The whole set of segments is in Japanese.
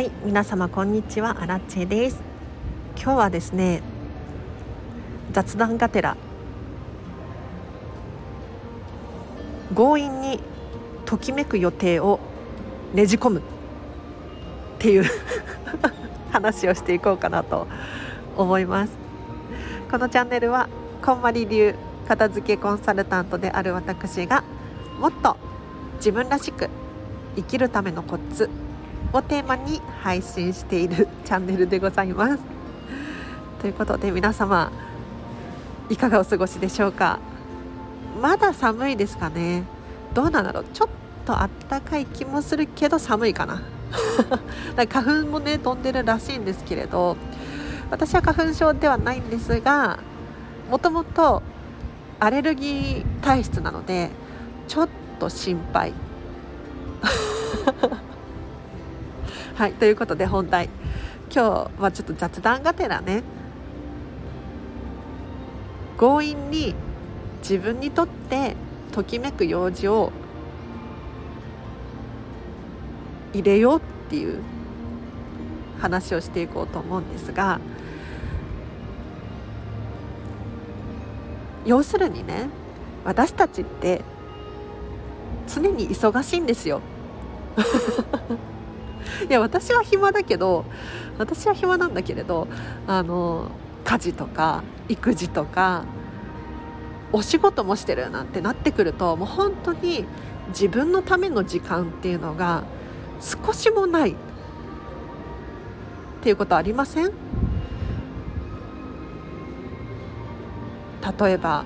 はい皆様こんにちは。アラチェです。今日はですね雑談がてら強引にときめく予定をねじ込むっていう 話をしていこうかなと思います。このチャンネルはこんまり流片付けコンサルタントである私がもっと自分らしく生きるためのコツをテーマに配信しているチャンネルでございます。ということで皆様いかがお過ごしでしょうか？まだ寒いですかね？どうなんだろう？ちょっとあったかい気もするけど寒いかな？か花粉もね飛んでるらしいんですけれど私は花粉症ではないんですがもともとアレルギー体質なのでちょっと心配。はいということで本題。今日はちょっと雑談がてらね。強引に自分にとってときめく用事を入れようっていう話をしていこうと思うんですが要するにね私たちって常に忙しいんですよ。いや私は暇だけど私は暇なんだけれどあの家事とか育児とかお仕事もしてるなんてなってくるともう本当に自分のための時間っていうのが少しもないっていうことありません？例えば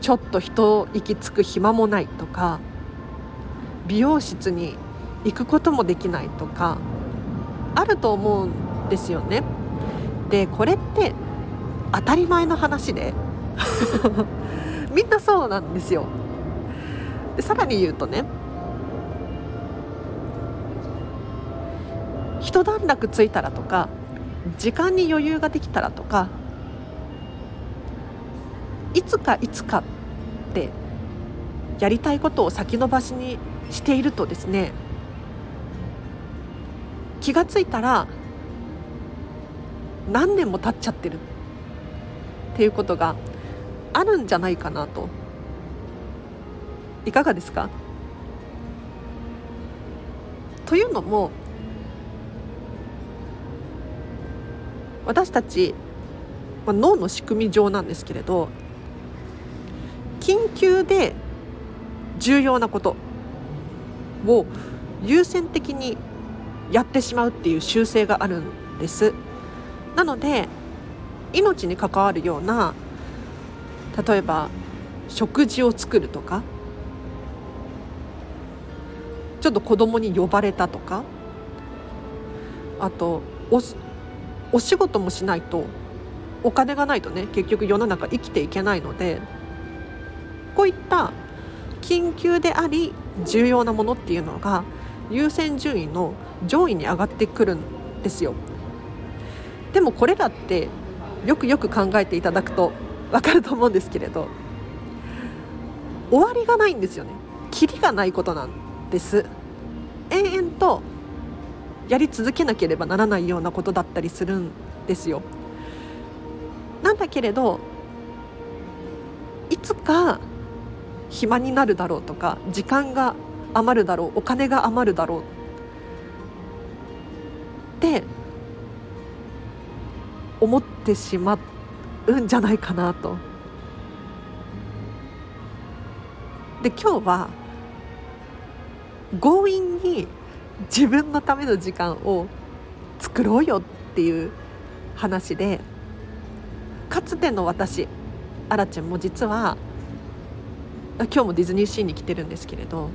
ちょっと人行き着く暇もないとか美容室に行くこともできないとかあると思うんですよね。でこれって当たり前の話で みんなそうなんですよ。でさらに言うとね一段落ついたらとか時間に余裕ができたらとかいつかいつかってやりたいことを先延ばしにしているとですね気が付いたら何年も経っちゃってる。っていうことがあるんじゃないかなと。いかがですか？というのも私たち、まあ、脳の仕組み上なんですけれど緊急で重要なことを優先的にやってしまうっていう習性があるんです。なので命に関わるような例えば食事を作るとかちょっと子供に呼ばれたとかあとおお仕事もしないとお金がないとね結局世の中生きていけないのでこういった緊急であり重要なものっていうのが優先順位の上位に上がってくるんですよ。でもこれらってよくよく考えていただくと分かると思うんですけれど終わりがないんですよね。キリがないことなんです。延々とやり続けなければならないようなことだったりするんですよ。なんだけれどいつか暇になるだろうとか時間が余るだろうお金が余るだろうって思ってしまうんじゃないかなと。で今日は強引に自分のための時間を作ろうよっていう話でかつての私あらちゃんも実は今日もディズニーシーに来てるんですけれど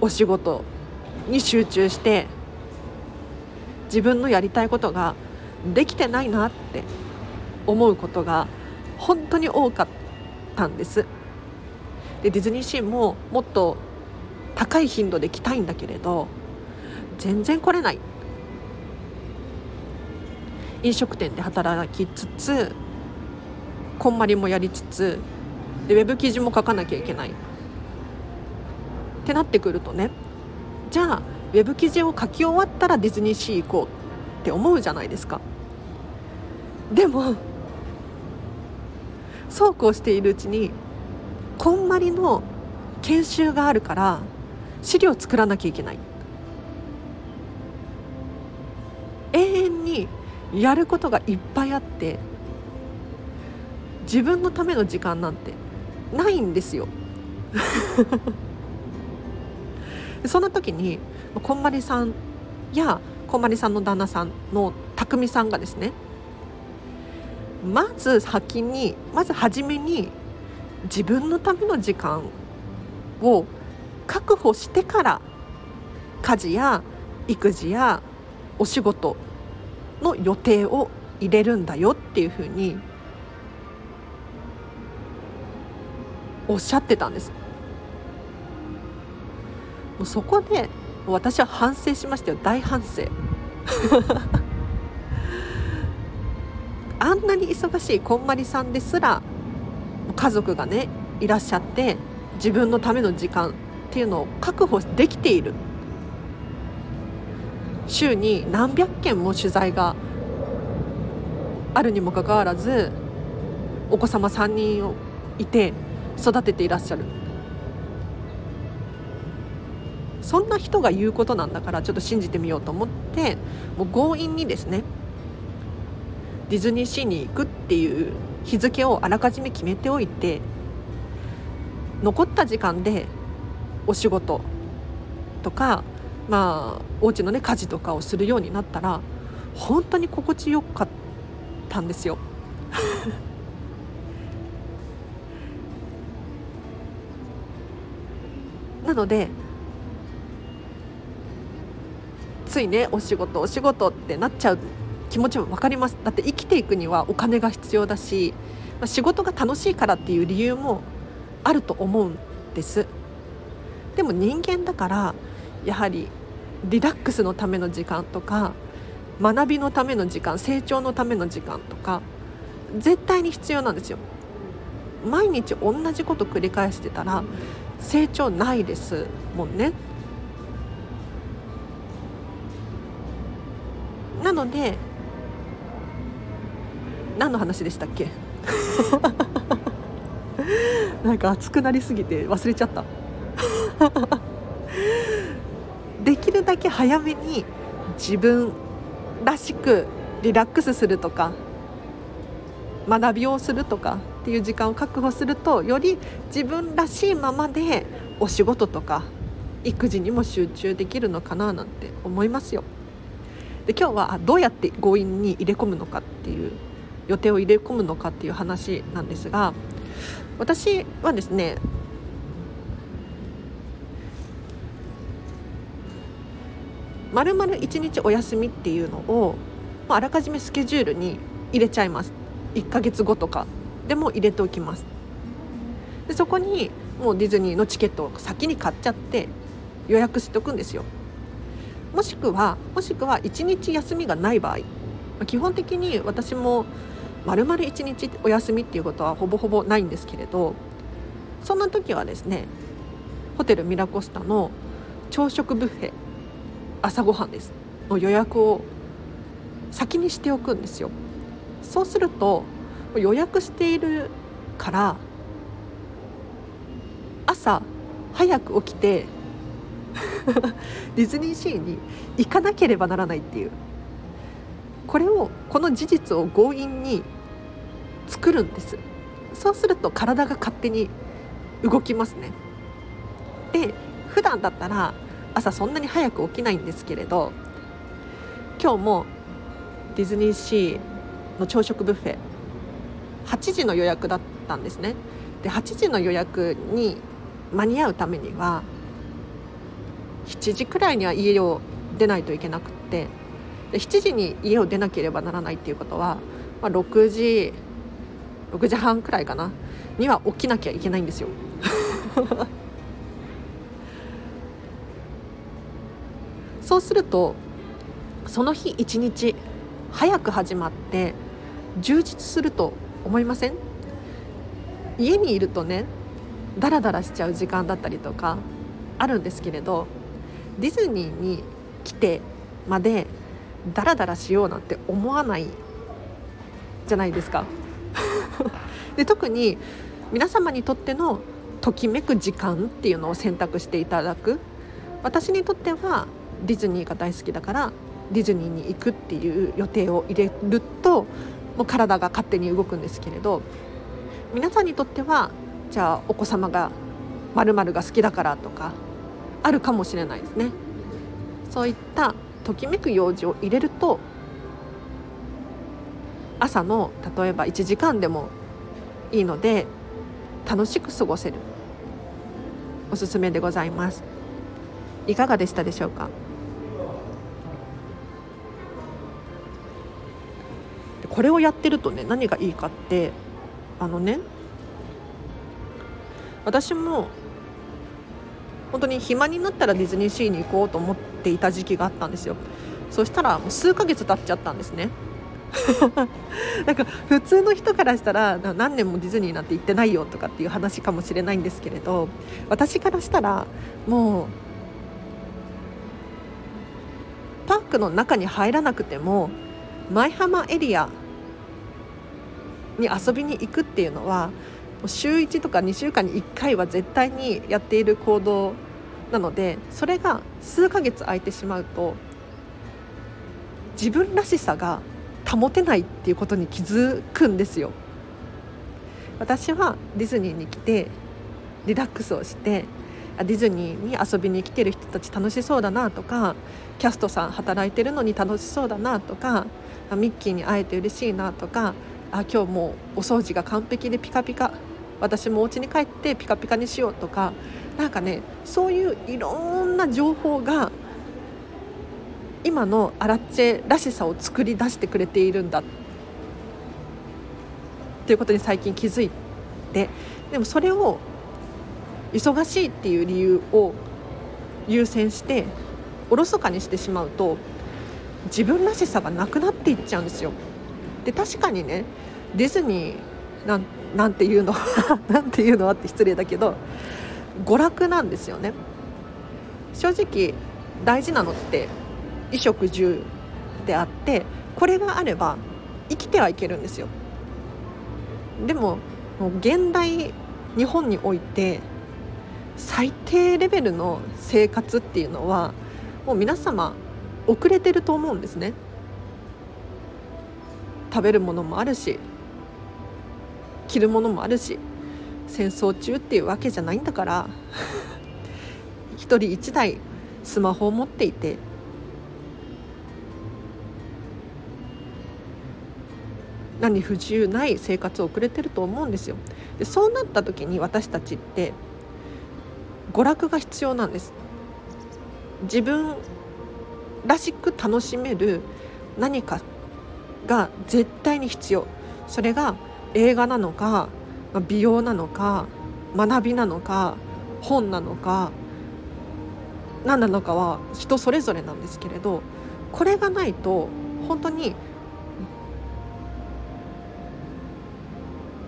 お仕事に集中して自分のやりたいことができてないなって思うことが本当に多かったんです。でディズニーシーももっと高い頻度で来たいんだけれど全然来れない。飲食店で働きつつこんまりもやりつつでウェブ記事も書かなきゃいけない。ってなってくるとねじゃあウェブ記事を書き終わったらディズニーシー行こうって思うじゃないですか。でもそうこうしているうちにこんまりの研修があるから資料作らなきゃいけない。永遠にやることがいっぱいあって自分のための時間なんてないんですよ。そんな時にこんまりさんやこんまりさんの旦那さんの匠さんがですねまず先にまず初めに自分のための時間を確保してから家事や育児やお仕事の予定を入れるんだよっていうふうにおっしゃってたんです。うそこで私は反省しましたよ。大反省。あんなに忙しいこんまりさんですら家族がねいらっしゃって自分のための時間っていうのを確保できている。週に何百件も取材があるにもかかわらずお子様3人をいて育てていらっしゃる。そんな人が言うことなんだからちょっと信じてみようと思ってもう強引にですねディズニーシーに行くっていう日付をあらかじめ決めておいて残った時間でお仕事とかまあお家のね家事とかをするようになったら本当に心地よかったんですよ。なのでついねお仕事お仕事ってなっちゃう気持ちも分かります。だって生きていくにはお金が必要だし、まあ、仕事が楽しいからっていう理由もあると思うんです。でも人間だからやはりリラックスのための時間とか学びのための時間成長のための時間とか絶対に必要なんですよ。毎日同じこと繰り返してたら成長ないですもんね。なので何の話でしたっけ？なんか熱くなりすぎて忘れちゃったできるだけ早めに自分らしくリラックスするとか学びをするとかっていう時間を確保するとより自分らしいままでお仕事とか育児にも集中できるのかななんて思いますよ。で今日はどうやって強引に入れ込むのかっていう予定を入れ込むのかっていう話なんですが私はですねまるまる1日お休みっていうのを、まあ、あらかじめスケジュールに入れちゃいます。1ヶ月後とかでも入れておきます。でそこにもうディズニーのチケットを先に買っちゃって予約しておくんですよ。もしくはもしくは1日休みがない場合。基本的に私も丸々1日お休みっていうことはほぼほぼないんですけれどそんな時はですねホテルミラコスタの朝食ブッフェ朝ごはんです。の予約を先にしておくんですよ。そうすると予約しているから朝早く起きて ディズニーシーに行かなければならないっていう。これをこの事実を強引に作るんです。そうすると体が勝手に動きますね。で普段だったら朝そんなに早く起きないんですけれど今日もディズニーシーの朝食ブッフェ8時の予約だったんですね。で8時の予約に間に合うためには7時くらいには家を出ないといけなくってで7時に家を出なければならないっていうことは、まあ、6時6時半くらいかなには起きなきゃいけないんですよ。そうするとその日一日早く始まって充実すると思いません？家にいるとねダラダラしちゃう時間だったりとかあるんですけれどディズニーに来てまでダラダラしようなんて思わないじゃないですか。で特に皆様にとってのときめく時間っていうのを選択していただく私にとってはディズニーが大好きだからディズニーに行くっていう予定を入れるともう体が勝手に動くんですけれど皆さんにとってはじゃあお子様がまるが好きだからとかあるかもしれないですね。そういったときめく用事を入れると朝の例えば1時間でもいいので楽しく過ごせる。おすすめでございます。いかがでしたでしょうか？これをやってるとね何がいいかってあのね私も本当に暇になったらディズニーシーに行こうと思っていた時期があったんですよ。そしたらもう数ヶ月経っちゃったんですね。なんか普通の人からしたら何年もディズニーなんて行ってないよとかっていう話かもしれないんですけれど私からしたらもうパークの中に入らなくても舞浜エリアに遊びに行くっていうのは週1とか2週間に1回は絶対にやっている行動なのでそれが数ヶ月空いてしまうと自分らしさが保てないっていうことに気づくんですよ。私はディズニーに来てリラックスをしてディズニーに遊びに来てる人たち楽しそうだなとかキャストさん働いてるのに楽しそうだなとかミッキーに会えて嬉しいなとかあ今日もお掃除が完璧でピカピカ私もお家に帰ってピカピカにしようとかなんかねそういういろんな情報が今のアラッチェらしさを作り出してくれているんだっていうことに最近気づいてでもそれを忙しいっていう理由を優先しておろそかにしてしまうと自分らしさがなくなっていっちゃうんですよ。で確かにねディズニーなんなんていうの？なんていうのはって失礼だけど娯楽なんですよね。正直大事なのって衣食住であってこれがあれば生きてはいけるんですよ。でもも現代日本において最低レベルの生活っていうのはもう皆様遅れてると思うんですね。食べるものもあるし着るものもあるし戦争中っていうわけじゃないんだから 一人一台スマホを持っていて何不自由ない生活を送れてると思うんですよ。でそうなった時に私たちって娯楽が必要なんです。自分らしく楽しめる何かが絶対に必要。それが映画なのか美容なのか学びなのか本なのか何なのかは人それぞれなんですけれどこれがないと本当に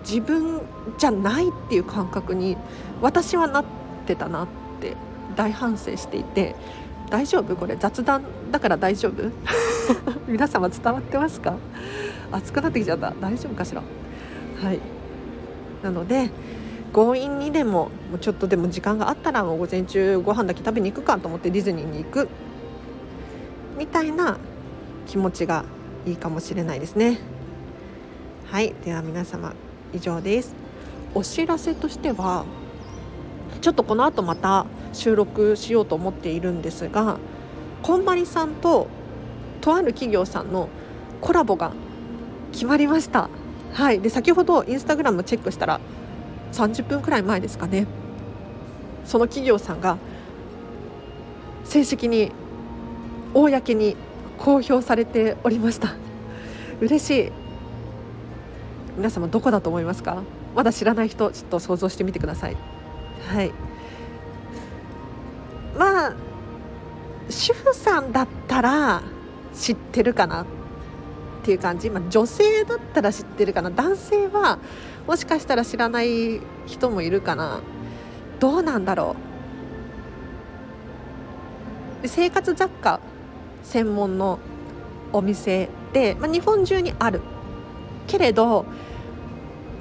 自分じゃないっていう感覚に私はなってたなって大反省していて大丈夫？これ雑談だから大丈夫？皆様伝わってますか？熱くなってきちゃった。大丈夫かしら？はい。なので強引にでもちょっとでも時間があったらもう午前中ご飯だけ食べに行くかと思ってディズニーに行く。みたいな気持ちがいいかもしれないですね。はい。では皆様以上です。お知らせとしてはちょっとこの後また収録しようと思っているんですがこんまりさんととある企業さんのコラボが決まりました。はい。で先ほどインスタグラムチェックしたら30分くらい前ですかね。その企業さんが正式に公に公表されておりました。嬉しい。皆様どこだと思いますか？まだ知らない人ちょっと想像してみてください。はい。まあ主婦さんだったら知ってるかな。っていう感じ、まあ、女性だったら知ってるかな。男性はもしかしたら知らない人もいるかな。どうなんだろで生活雑貨専門のお店で、まあ、日本中にある。けれど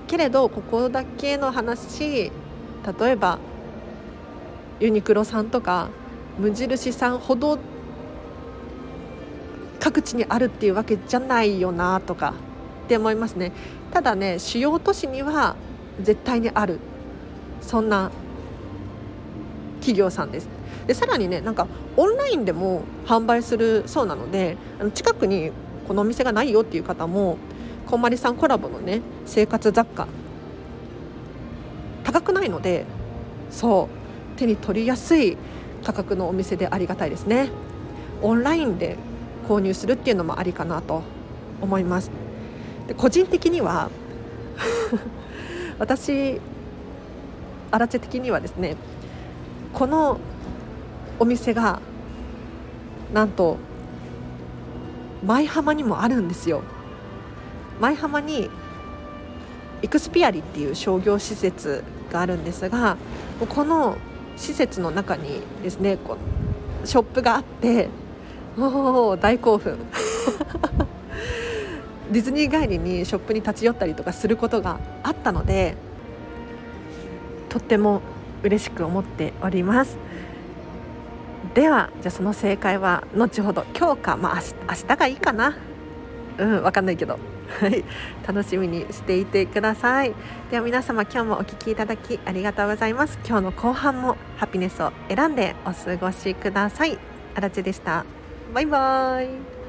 けれどここだけの話例えばユニクロさんとか無印さんほど各地にあるっていうわけじゃないよなとかって思いますね。ただね主要都市には絶対にあるそんな企業さんです。でさらにねなんかオンラインでも販売するそうなのであの近くにこのお店がないよっていう方もこんまりさんコラボのね生活雑貨高くないのでそう手に取りやすい価格のお店でありがたいですね。オンラインで購入するっていうのもありかなと思います。で個人的には 私アラチェ的にはですねこのお店がなんと舞浜にもあるんですよ。舞浜にエクスピアリっていう商業施設があるんですがこの施設の中にですねこショップがあっておお大興奮。ディズニー帰りにショップに立ち寄ったりとかすることがあったのでとっても嬉しく思っております。ではじゃあその正解は後ほど今日かまあ明日がいいかな。うん分かんないけど。はい。楽しみにしていてください。では皆様今日もお聴きいただきありがとうございます。今日の後半もハピネスを選んでお過ごしください。あらでした。バイバーイ。